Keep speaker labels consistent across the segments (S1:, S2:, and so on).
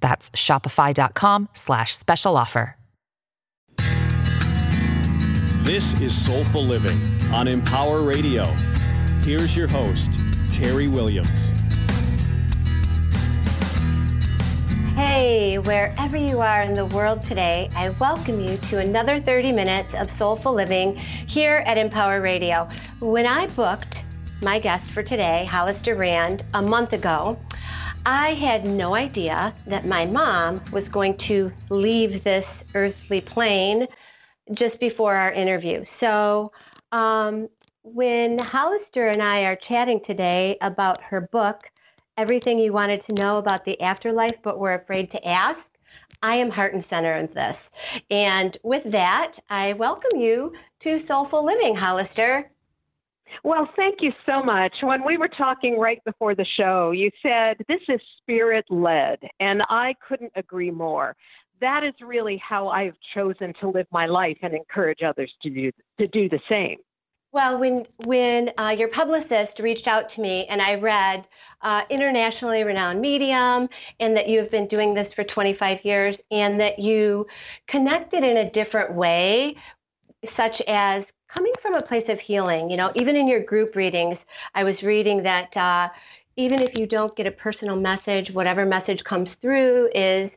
S1: That's shopify.com slash special offer.
S2: This is Soulful Living on Empower Radio. Here's your host, Teri Williams.
S3: Hey, wherever you are in the world today, I welcome you to another 30 minutes of soulful living here at Empower Radio. When I booked my guest for today, Hollister Rand, a month ago, I had no idea that my mom was going to leave this earthly plane just before our interview. So, um, when Hollister and I are chatting today about her book, everything you wanted to know about the afterlife, but were afraid to ask. I am heart and center of this. And with that, I welcome you to Soulful Living, Hollister.
S4: Well, thank you so much. When we were talking right before the show, you said this is spirit led, and I couldn't agree more. That is really how I've chosen to live my life and encourage others to do to do the same.
S3: Well, when when uh, your publicist reached out to me and I read uh, internationally renowned medium and that you've been doing this for 25 years and that you connected in a different way, such as coming from a place of healing. You know, even in your group readings, I was reading that. Uh, even if you don't get a personal message, whatever message comes through is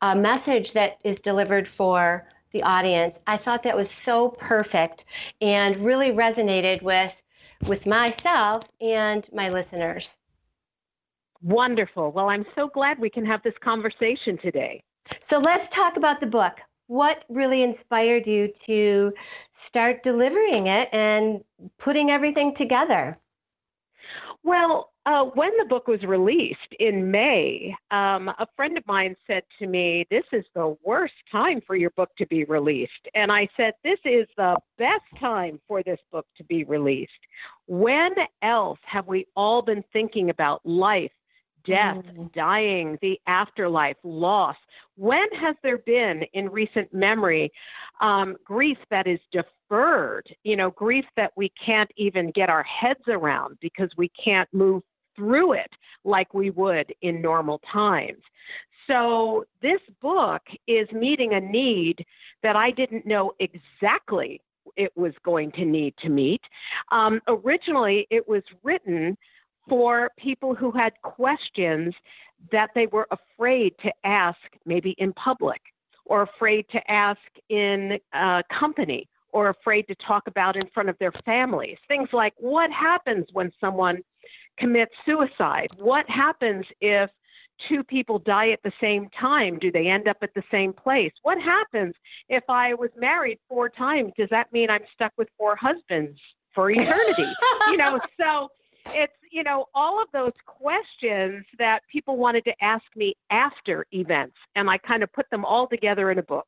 S3: a message that is delivered for the audience. I thought that was so perfect and really resonated with with myself and my listeners.
S4: Wonderful. Well, I'm so glad we can have this conversation today.
S3: So let's talk about the book. What really inspired you to start delivering it and putting everything together?
S4: Well, uh, when the book was released in May, um, a friend of mine said to me, This is the worst time for your book to be released. And I said, This is the best time for this book to be released. When else have we all been thinking about life, death, mm. dying, the afterlife, loss? When has there been in recent memory um, grief that is deferred? You know, grief that we can't even get our heads around because we can't move through it like we would in normal times. So, this book is meeting a need that I didn't know exactly it was going to need to meet. Um, originally, it was written for people who had questions that they were afraid to ask, maybe in public, or afraid to ask in a company, or afraid to talk about in front of their families. Things like what happens when someone commits suicide? What happens if two people die at the same time? Do they end up at the same place? What happens if I was married four times? Does that mean I'm stuck with four husbands for eternity? you know, so it's, you know, all of those questions that people wanted to ask me after events, and I kind of put them all together in a book.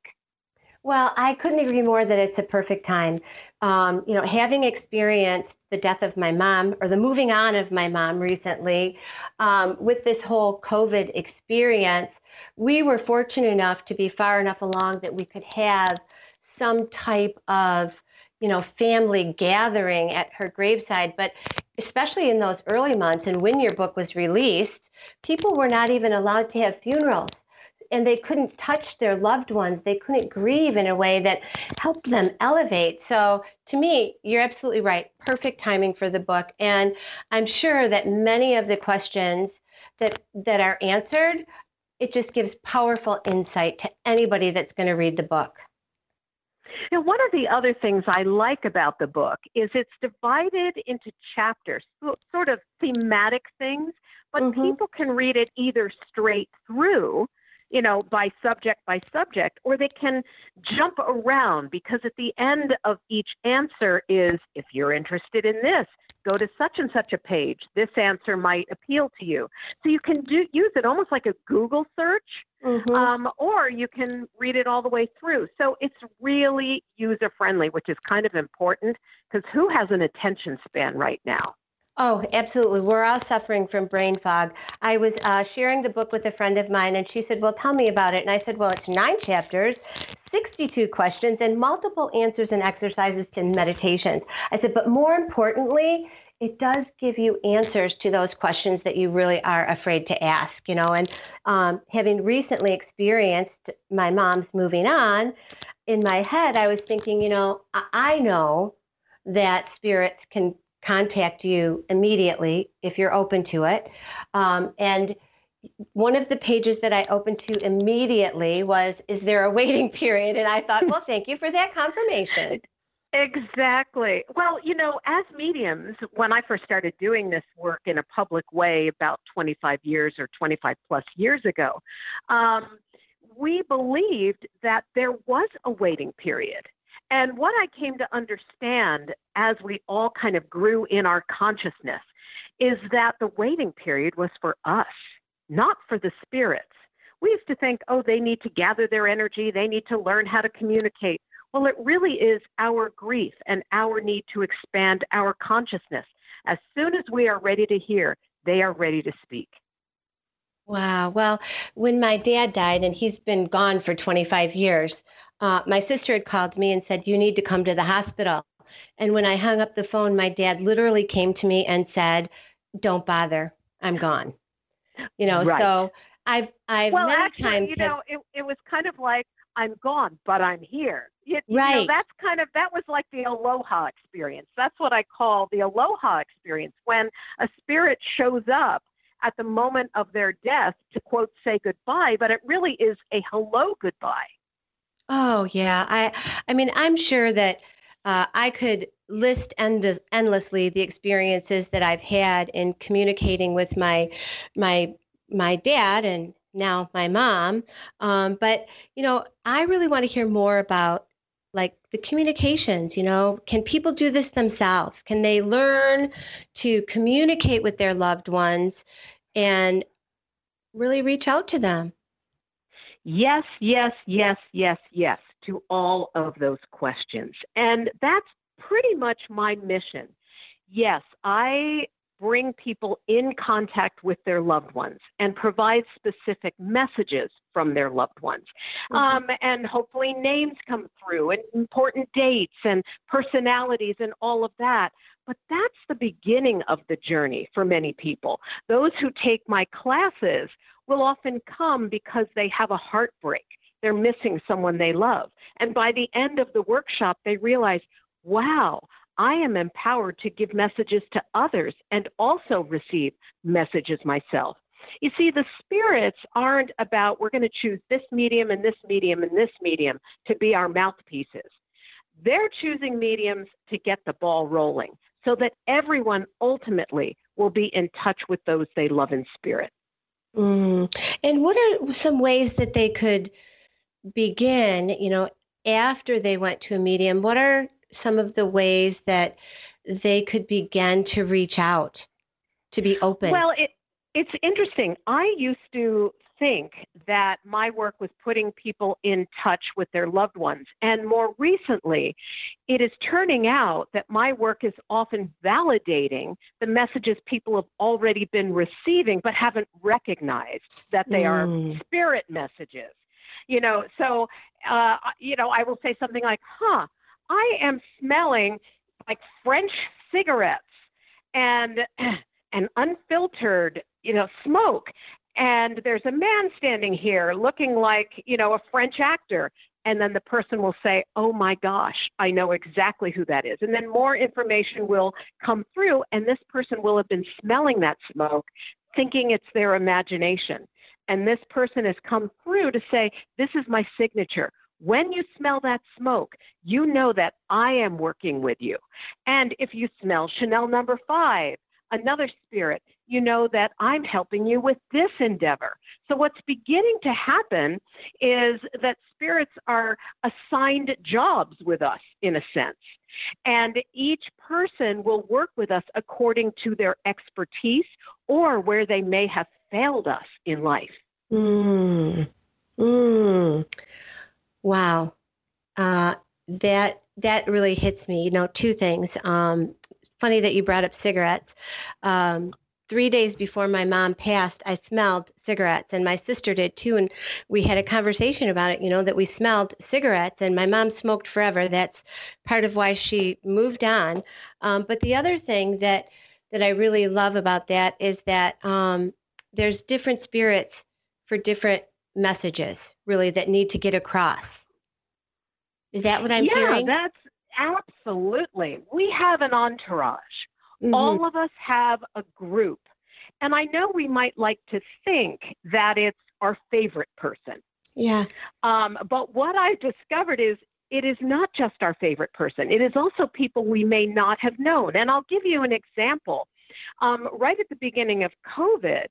S3: Well, I couldn't agree more that it's a perfect time. Um, you know, having experienced the death of my mom or the moving on of my mom recently, um, with this whole COVID experience, we were fortunate enough to be far enough along that we could have some type of, you know, family gathering at her graveside. But especially in those early months and when your book was released, people were not even allowed to have funerals and they couldn't touch their loved ones. They couldn't grieve in a way that helped them elevate. So, to me, you're absolutely right. Perfect timing for the book. And I'm sure that many of the questions that, that are answered it just gives powerful insight to anybody that's going to read the book.
S4: And one of the other things I like about the book is it's divided into chapters, sort of thematic things, but mm-hmm. people can read it either straight through you know, by subject by subject, or they can jump around because at the end of each answer is if you're interested in this, go to such and such a page. This answer might appeal to you. So you can do use it almost like a Google search, mm-hmm. um, or you can read it all the way through. So it's really user friendly, which is kind of important because who has an attention span right now?
S3: Oh, absolutely. We're all suffering from brain fog. I was uh, sharing the book with a friend of mine, and she said, Well, tell me about it. And I said, Well, it's nine chapters, 62 questions, and multiple answers and exercises and meditations. I said, But more importantly, it does give you answers to those questions that you really are afraid to ask, you know. And um, having recently experienced my mom's moving on, in my head, I was thinking, you know, I know that spirits can contact you immediately if you're open to it. Um, and one of the pages that I opened to immediately was, Is there a waiting period? And I thought, Well, thank you for that confirmation.
S4: Exactly. Well, you know, as mediums, when I first started doing this work in a public way about 25 years or 25 plus years ago, um, we believed that there was a waiting period. And what I came to understand as we all kind of grew in our consciousness is that the waiting period was for us, not for the spirits. We used to think, oh, they need to gather their energy, they need to learn how to communicate. Well, it really is our grief and our need to expand our consciousness. As soon as we are ready to hear, they are ready to speak.
S3: Wow. Well, when my dad died, and he's been gone for 25 years, uh, my sister had called me and said, You need to come to the hospital. And when I hung up the phone, my dad literally came to me and said, Don't bother. I'm gone. You know, right. so I've, I've
S4: well,
S3: many
S4: actually,
S3: times.
S4: You know, it, it was kind of like, I'm gone, but I'm here. You,
S3: right.
S4: You know, that's kind of, that was like the aloha experience. That's what I call the aloha experience when a spirit shows up at the moment of their death to quote say goodbye, but it really is a hello goodbye.
S3: Oh yeah, I I mean I'm sure that uh, I could list end- endlessly the experiences that I've had in communicating with my my my dad and now my mom. Um, but you know, I really want to hear more about like the communications. You know, can people do this themselves? Can they learn to communicate with their loved ones and really reach out to them?
S4: Yes, yes, yes, yes, yes to all of those questions. And that's pretty much my mission. Yes, I bring people in contact with their loved ones and provide specific messages from their loved ones. Mm-hmm. Um, and hopefully, names come through and important dates and personalities and all of that. But that's the beginning of the journey for many people. Those who take my classes will often come because they have a heartbreak. They're missing someone they love. And by the end of the workshop, they realize, wow, I am empowered to give messages to others and also receive messages myself. You see, the spirits aren't about we're going to choose this medium and this medium and this medium to be our mouthpieces. They're choosing mediums to get the ball rolling so that everyone ultimately will be in touch with those they love in spirit.
S3: Mm. And what are some ways that they could begin, you know, after they went to a medium? What are some of the ways that they could begin to reach out, to be open?
S4: Well, it, it's interesting. I used to think that my work was putting people in touch with their loved ones. And more recently, it is turning out that my work is often validating the messages people have already been receiving but haven't recognized that they mm. are spirit messages. You know, so, uh, you know, I will say something like, huh, I am smelling like French cigarettes and and unfiltered, you know, smoke and there's a man standing here looking like, you know, a French actor. And then the person will say, Oh my gosh, I know exactly who that is. And then more information will come through, and this person will have been smelling that smoke, thinking it's their imagination. and this person has come through to say, This is my signature. When you smell that smoke, you know that I am working with you. And if you smell Chanel number five, another spirit, you know that I'm helping you with this endeavor. So, what's beginning to happen is that spirits are assigned jobs with us, in a sense. And each person will work with us according to their expertise or where they may have failed us in life.
S3: Mm. Mm. Wow. Uh, that that really hits me. You know, two things. Um, funny that you brought up cigarettes. Um, three days before my mom passed, I smelled cigarettes, and my sister did too. And we had a conversation about it, you know, that we smelled cigarettes, and my mom smoked forever. That's part of why she moved on. Um, but the other thing that that I really love about that is that um, there's different spirits for different messages, really, that need to get across. Is that what I'm
S4: yeah,
S3: hearing?
S4: Yeah, that's absolutely. We have an entourage Mm-hmm. All of us have a group. And I know we might like to think that it's our favorite person.
S3: Yeah.
S4: Um, but what I've discovered is it is not just our favorite person, it is also people we may not have known. And I'll give you an example. Um, right at the beginning of COVID,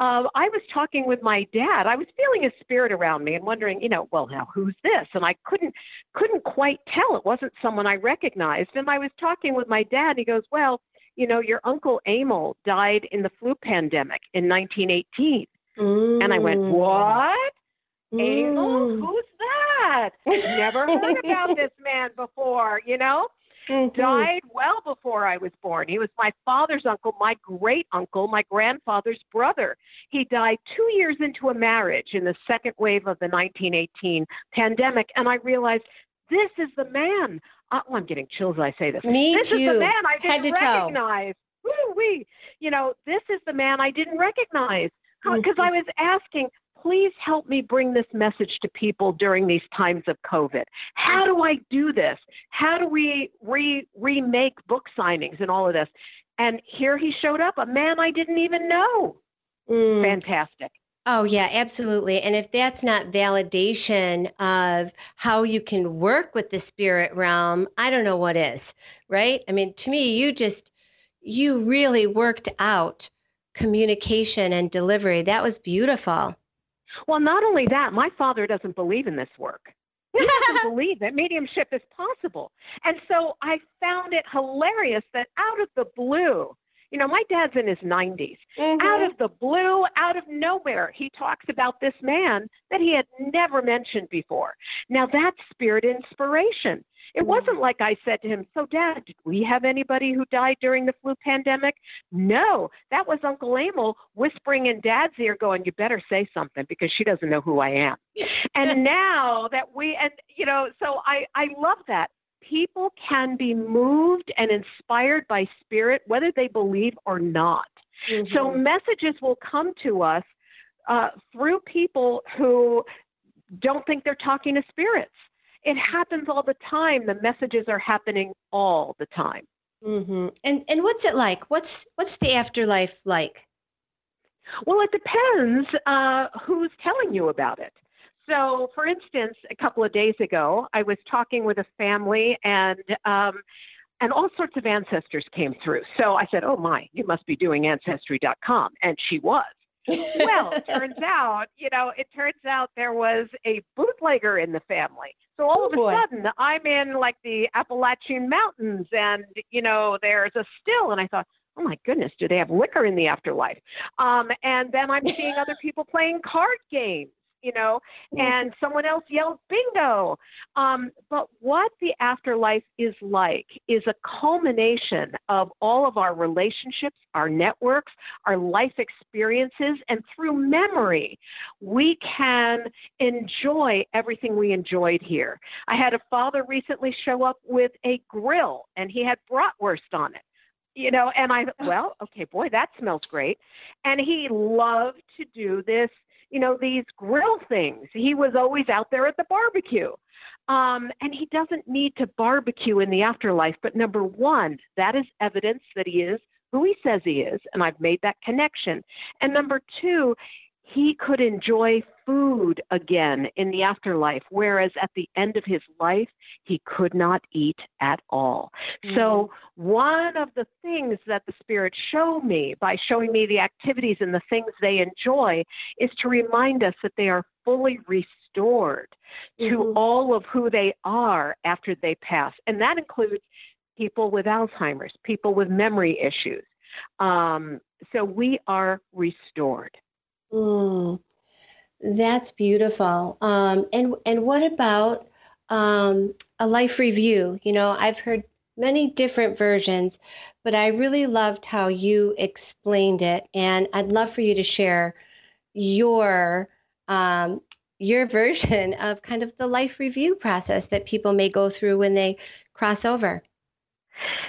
S4: uh, I was talking with my dad. I was feeling a spirit around me and wondering, you know, well, now who's this? And I couldn't couldn't quite tell. It wasn't someone I recognized. And I was talking with my dad. And he goes, well, you know, your uncle Emil died in the flu pandemic in 1918. Mm. And I went, mm. what? Mm. Emil? Who's that? Never heard about this man before, you know? Mm-hmm. Died well before I was born. He was my father's uncle, my great uncle, my grandfather's brother. He died two years into a marriage in the second wave of the 1918 pandemic. And I realized this is the man oh, I'm getting chills as I say this.
S3: Me
S4: this
S3: too.
S4: is the man I didn't recognize. Woo wee. You know, this is the man I didn't recognize because mm-hmm. I was asking, please help me bring this message to people during these times of COVID. How do I do this? How do we re- remake book signings and all of this? And here he showed up, a man I didn't even know. Mm. Fantastic.
S3: Oh, yeah, absolutely. And if that's not validation of how you can work with the spirit realm, I don't know what is, right? I mean, to me, you just, you really worked out communication and delivery. That was beautiful.
S4: Well, not only that, my father doesn't believe in this work. He doesn't believe that mediumship is possible. And so I found it hilarious that out of the blue, you know, my dad's in his 90s. Mm-hmm. Out of the blue, out of nowhere, he talks about this man that he had never mentioned before. Now, that's spirit inspiration. It wasn't like I said to him, So, Dad, did we have anybody who died during the flu pandemic? No, that was Uncle Emil whispering in Dad's ear, going, You better say something because she doesn't know who I am. and now that we, and, you know, so I, I love that people can be moved and inspired by spirit, whether they believe or not. Mm-hmm. So messages will come to us uh, through people who don't think they're talking to spirits. It happens all the time. The messages are happening all the time.
S3: Mm-hmm. And and what's it like? What's what's the afterlife like?
S4: Well, it depends uh, who's telling you about it. So, for instance, a couple of days ago, I was talking with a family and um, and all sorts of ancestors came through. So I said, "Oh my, you must be doing ancestry.com," and she was. well, it turns out, you know, it turns out there was a bootlegger in the family. So all oh, of a boy. sudden, I'm in like the Appalachian Mountains, and you know, there's a still, and I thought, oh my goodness, do they have liquor in the afterlife? Um, and then I'm seeing other people playing card games you know, mm-hmm. and someone else yells bingo. Um, but what the afterlife is like is a culmination of all of our relationships, our networks, our life experiences, and through memory, we can enjoy everything we enjoyed here. I had a father recently show up with a grill, and he had bratwurst on it you know and i well okay boy that smells great and he loved to do this you know, these grill things. He was always out there at the barbecue. Um, and he doesn't need to barbecue in the afterlife. But number one, that is evidence that he is who he says he is. And I've made that connection. And number two, he could enjoy food again in the afterlife, whereas at the end of his life, he could not eat at all. Mm-hmm. So, one of the things that the Spirit showed me by showing me the activities and the things they enjoy is to remind us that they are fully restored mm-hmm. to all of who they are after they pass. And that includes people with Alzheimer's, people with memory issues. Um, so, we are restored.
S3: Mm, that's beautiful. Um, and and what about um, a life review? You know, I've heard many different versions, but I really loved how you explained it, and I'd love for you to share your um, your version of kind of the life review process that people may go through when they cross over.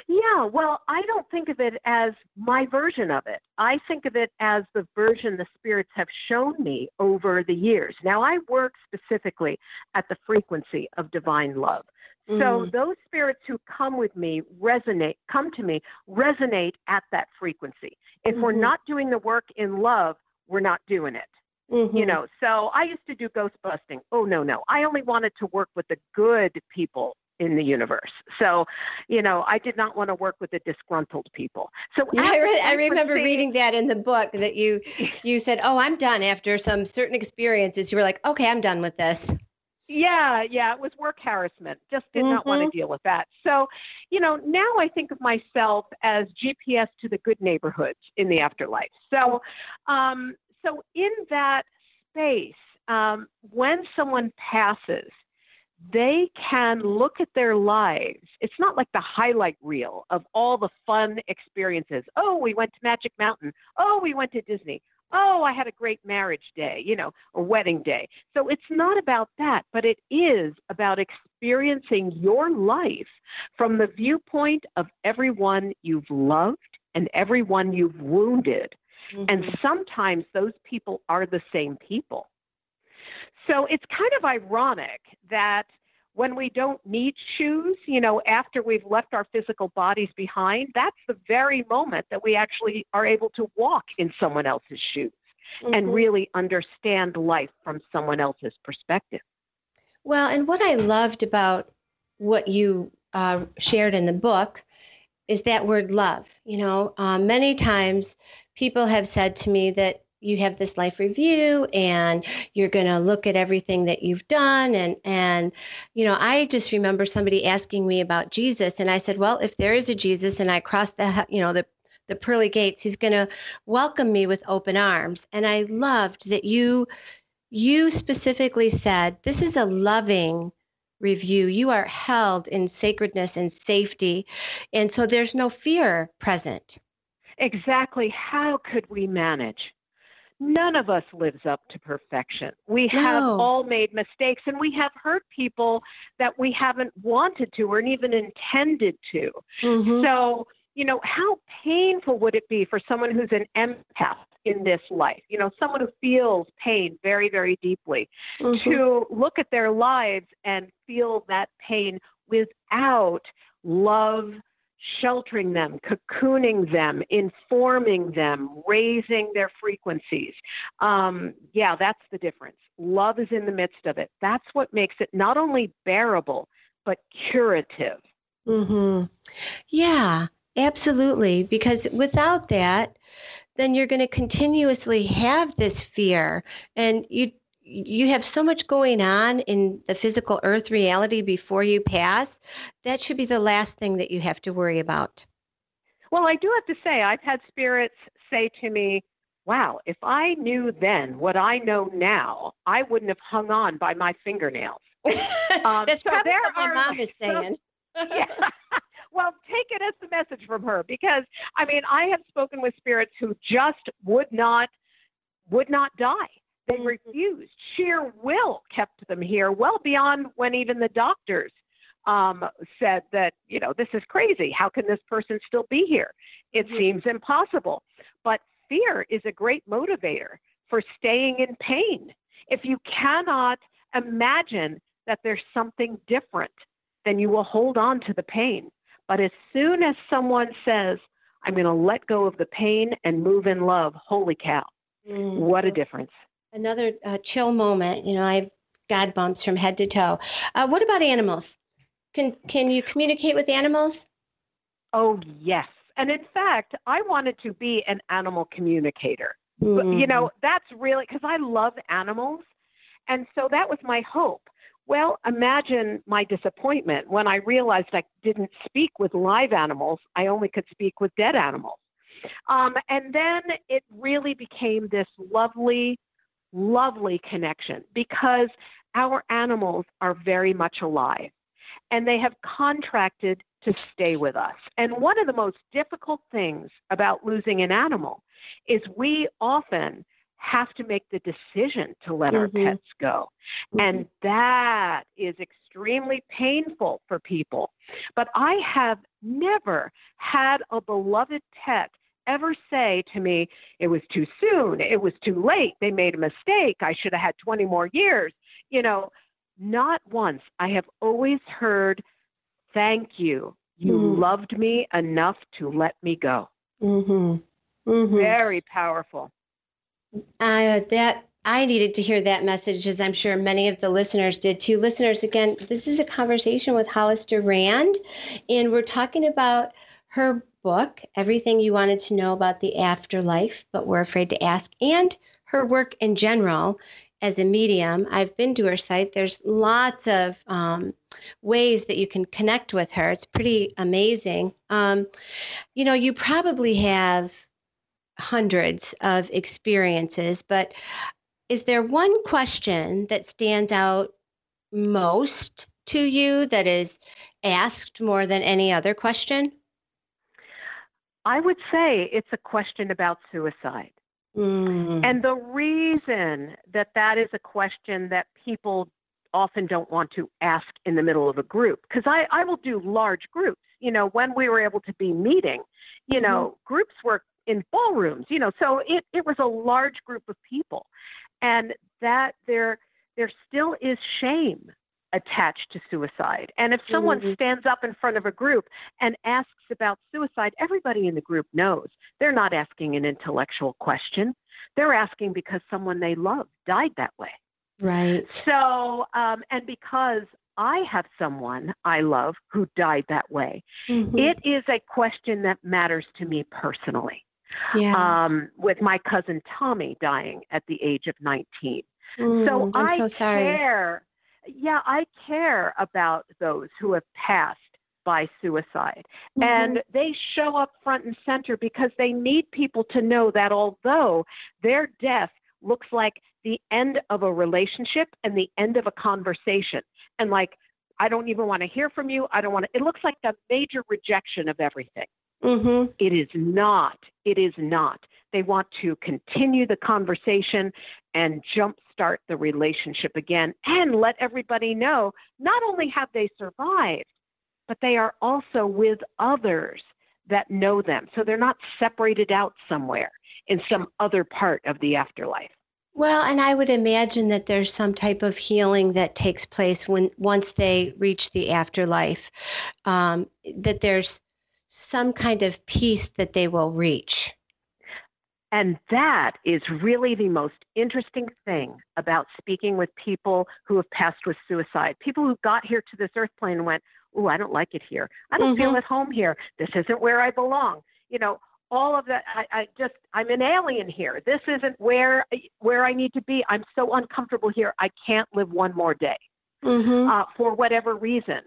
S4: Yeah, well, I don't think of it as my version of it. I think of it as the version the spirits have shown me over the years. Now, I work specifically at the frequency of divine love. So mm. those spirits who come with me resonate, come to me, resonate at that frequency. If mm-hmm. we're not doing the work in love, we're not doing it. Mm-hmm. You know, so I used to do ghost busting. Oh no, no. I only wanted to work with the good people in the universe. So, you know, I did not want to work with the disgruntled people. So
S3: yeah, I, re- I, remember reading that in the book that you you said, "Oh, I'm done after some certain experiences." You were like, "Okay, I'm done with this."
S4: Yeah, yeah, it was work harassment. Just did mm-hmm. not want to deal with that. So, you know, now I think of myself as GPS to the good neighborhoods in the afterlife. So, um, so in that space, um, when someone passes, they can look at their lives. It's not like the highlight reel of all the fun experiences. Oh, we went to Magic Mountain. Oh, we went to Disney. Oh, I had a great marriage day, you know, or wedding day. So it's not about that, but it is about experiencing your life from the viewpoint of everyone you've loved and everyone you've wounded. Mm-hmm. And sometimes those people are the same people. So it's kind of ironic that when we don't need shoes, you know, after we've left our physical bodies behind, that's the very moment that we actually are able to walk in someone else's shoes mm-hmm. and really understand life from someone else's perspective.
S3: Well, and what I loved about what you uh, shared in the book is that word love. You know, uh, many times people have said to me that you have this life review and you're going to look at everything that you've done. And and you know i just remember somebody asking me about jesus and i said well if there is a jesus and i cross the you know the the pearly gates he's going to welcome me with open arms. And i loved that you you specifically said this is a loving review. You are held in sacredness and safety. And so there's no fear present.
S4: Exactly. How could we manage none of us lives up to perfection. We have no. all made mistakes and we have hurt people that we haven't wanted to or even intended to. Mm-hmm. So, you know, how painful would it be for someone who's an empath in this life, you know, someone who feels pain very, very deeply, mm-hmm. to look at their lives and feel that pain without love sheltering them, cocooning them, informing them, raising their frequencies. Um, yeah, that's the difference. Love is in the midst of it. That's what makes it not only bearable, but curative.
S3: Mm-hmm. Yeah, absolutely. Because without that, then you're going to continuously have this fear and you you have so much going on in the physical earth reality before you pass. That should be the last thing that you have to worry about.
S4: Well, I do have to say, I've had spirits say to me, wow, if I knew then what I know now, I wouldn't have hung on by my fingernails.
S3: Um, That's so probably what my mom is saying.
S4: yeah. well, take it as the message from her because I mean, I have spoken with spirits who just would not would not die. They mm-hmm. refused. Sheer will kept them here well beyond when even the doctors um, said that, you know, this is crazy. How can this person still be here? It mm-hmm. seems impossible. But fear is a great motivator for staying in pain. If you cannot imagine that there's something different, then you will hold on to the pain. But as soon as someone says, I'm going to let go of the pain and move in love, holy cow, mm-hmm. what a difference.
S3: Another uh, chill moment. You know, I've God bumps from head to toe. Uh, what about animals? Can can you communicate with animals?
S4: Oh yes, and in fact, I wanted to be an animal communicator. Mm-hmm. You know, that's really because I love animals, and so that was my hope. Well, imagine my disappointment when I realized I didn't speak with live animals. I only could speak with dead animals. Um, and then it really became this lovely, lovely connection because our animals are very much alive and they have contracted to stay with us. And one of the most difficult things about losing an animal is we often have to make the decision to let mm-hmm. our pets go. Mm-hmm. And that is extremely painful for people. But I have never had a beloved pet ever say to me, it was too soon, it was too late, they made a mistake, I should have had 20 more years. You know, not once. I have always heard, thank you. You mm-hmm. loved me enough to let me go. Mm-hmm. Mm-hmm. Very powerful.
S3: Uh, that I needed to hear that message, as I'm sure many of the listeners did too. Listeners, again, this is a conversation with Hollister Rand, and we're talking about her book, Everything You Wanted to Know About the Afterlife, but We're Afraid to Ask, and her work in general as a medium. I've been to her site. There's lots of um, ways that you can connect with her. It's pretty amazing. Um, you know, you probably have hundreds of experiences, but is there one question that stands out most to you that is asked more than any other question?
S4: I would say it's a question about suicide. Mm. And the reason that that is a question that people often don't want to ask in the middle of a group, because I, I will do large groups. You know, when we were able to be meeting, you know, mm-hmm. groups were in ballrooms, you know, so it, it was a large group of people. And that there there still is shame attached to suicide. And if someone mm-hmm. stands up in front of a group and asks about suicide, everybody in the group knows they're not asking an intellectual question. They're asking because someone they love died that way.
S3: Right.
S4: So, um, and because I have someone I love who died that way, mm-hmm. it is a question that matters to me personally. Yeah. Um, with my cousin Tommy dying at the age of 19. Mm, so
S3: I'm
S4: I
S3: so sorry.
S4: care. Yeah, I care about those who have passed by suicide. Mm-hmm. And they show up front and center because they need people to know that although their death looks like the end of a relationship and the end of a conversation, and like, I don't even want to hear from you. I don't want to, it looks like a major rejection of everything. Mm-hmm. It is not. It is not. They want to continue the conversation and jumpstart the relationship again and let everybody know not only have they survived, but they are also with others that know them. So they're not separated out somewhere in some other part of the afterlife.
S3: Well, and I would imagine that there's some type of healing that takes place when once they reach the afterlife. Um, that there's some kind of peace that they will reach.
S4: And that is really the most interesting thing about speaking with people who have passed with suicide. People who got here to this earth plane and went, Oh, I don't like it here. I don't mm-hmm. feel at home here. This isn't where I belong. You know, all of that I, I just I'm an alien here. This isn't where where I need to be. I'm so uncomfortable here. I can't live one more day. Mm-hmm. Uh, for whatever reason.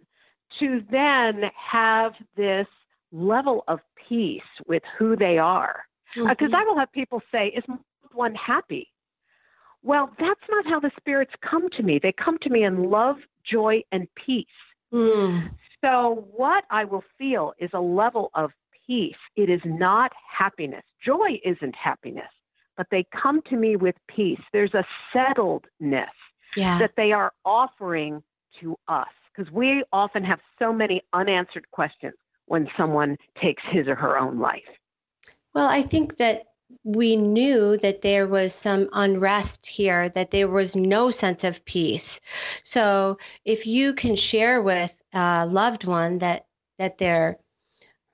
S4: To then have this level of peace with who they are. Because uh, mm-hmm. I will have people say, Is one happy? Well, that's not how the spirits come to me. They come to me in love, joy, and peace. Mm. So, what I will feel is a level of peace. It is not happiness. Joy isn't happiness, but they come to me with peace. There's a settledness yeah. that they are offering to us because we often have so many unanswered questions when someone takes his or her own life.
S3: Well, I think that we knew that there was some unrest here, that there was no sense of peace. So if you can share with a loved one that that their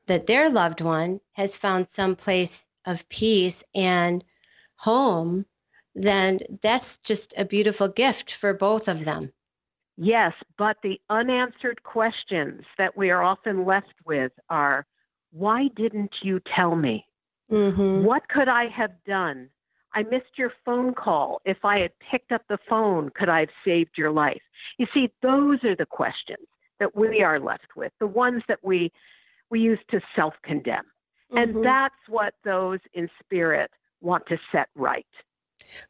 S3: that their loved one has found some place of peace and home, then that's just a beautiful gift for both of them.
S4: Yes, but the unanswered questions that we are often left with are why didn't you tell me?
S3: Mm-hmm.
S4: What could I have done? I missed your phone call. If I had picked up the phone, could I have saved your life? You see, those are the questions that we are left with, the ones that we we use to self-condemn. Mm-hmm. And that's what those in spirit want to set right.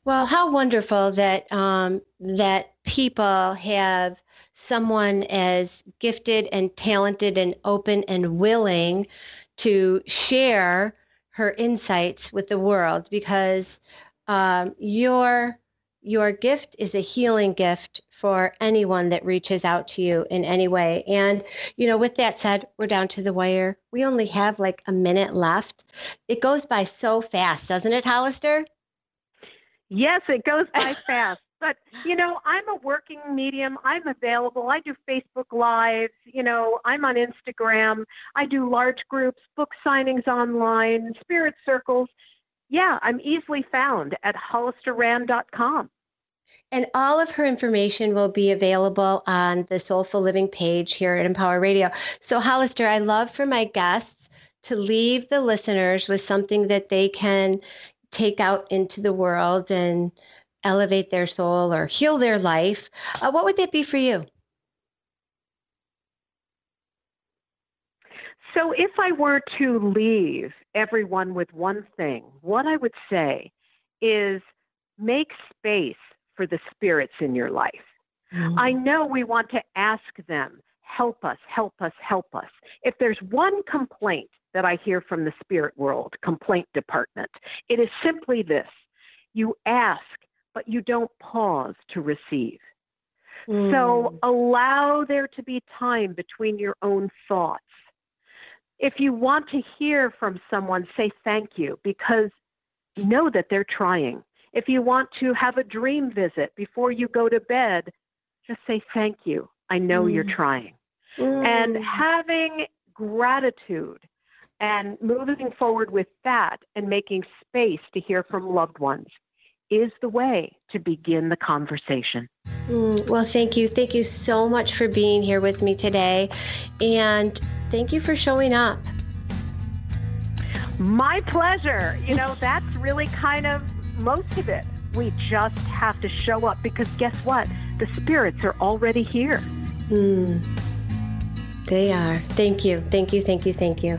S3: Well, how wonderful that um, that people have someone as gifted and talented and open and willing to share her insights with the world because um, your your gift is a healing gift for anyone that reaches out to you in any way. And, you know, with that said, we're down to the wire. We only have like a minute left. It goes by so fast, doesn't it, Hollister?
S4: Yes, it goes by fast. But, you know, I'm a working medium. I'm available. I do Facebook Lives. You know, I'm on Instagram. I do large groups, book signings online, spirit circles. Yeah, I'm easily found at hollisterrand.com.
S3: And all of her information will be available on the Soulful Living page here at Empower Radio. So, Hollister, I love for my guests to leave the listeners with something that they can take out into the world and elevate their soul or heal their life, uh, what would that be for you?
S4: So, if I were to leave everyone with one thing, what I would say is make space for the spirits in your life. Mm-hmm. I know we want to ask them, help us, help us, help us. If there's one complaint that I hear from the spirit world complaint department, it is simply this you ask but you don't pause to receive. Mm. So allow there to be time between your own thoughts. If you want to hear from someone, say thank you because know that they're trying. If you want to have a dream visit before you go to bed, just say thank you. I know mm. you're trying. Mm. And having gratitude and moving forward with that and making space to hear from loved ones is the way to begin the conversation.
S3: Mm, well, thank you. Thank you so much for being here with me today. And thank you for showing up.
S4: My pleasure. You know, that's really kind of most of it. We just have to show up because guess what? The spirits are already here.
S3: Mm, they are. Thank you. Thank you. Thank you. Thank you.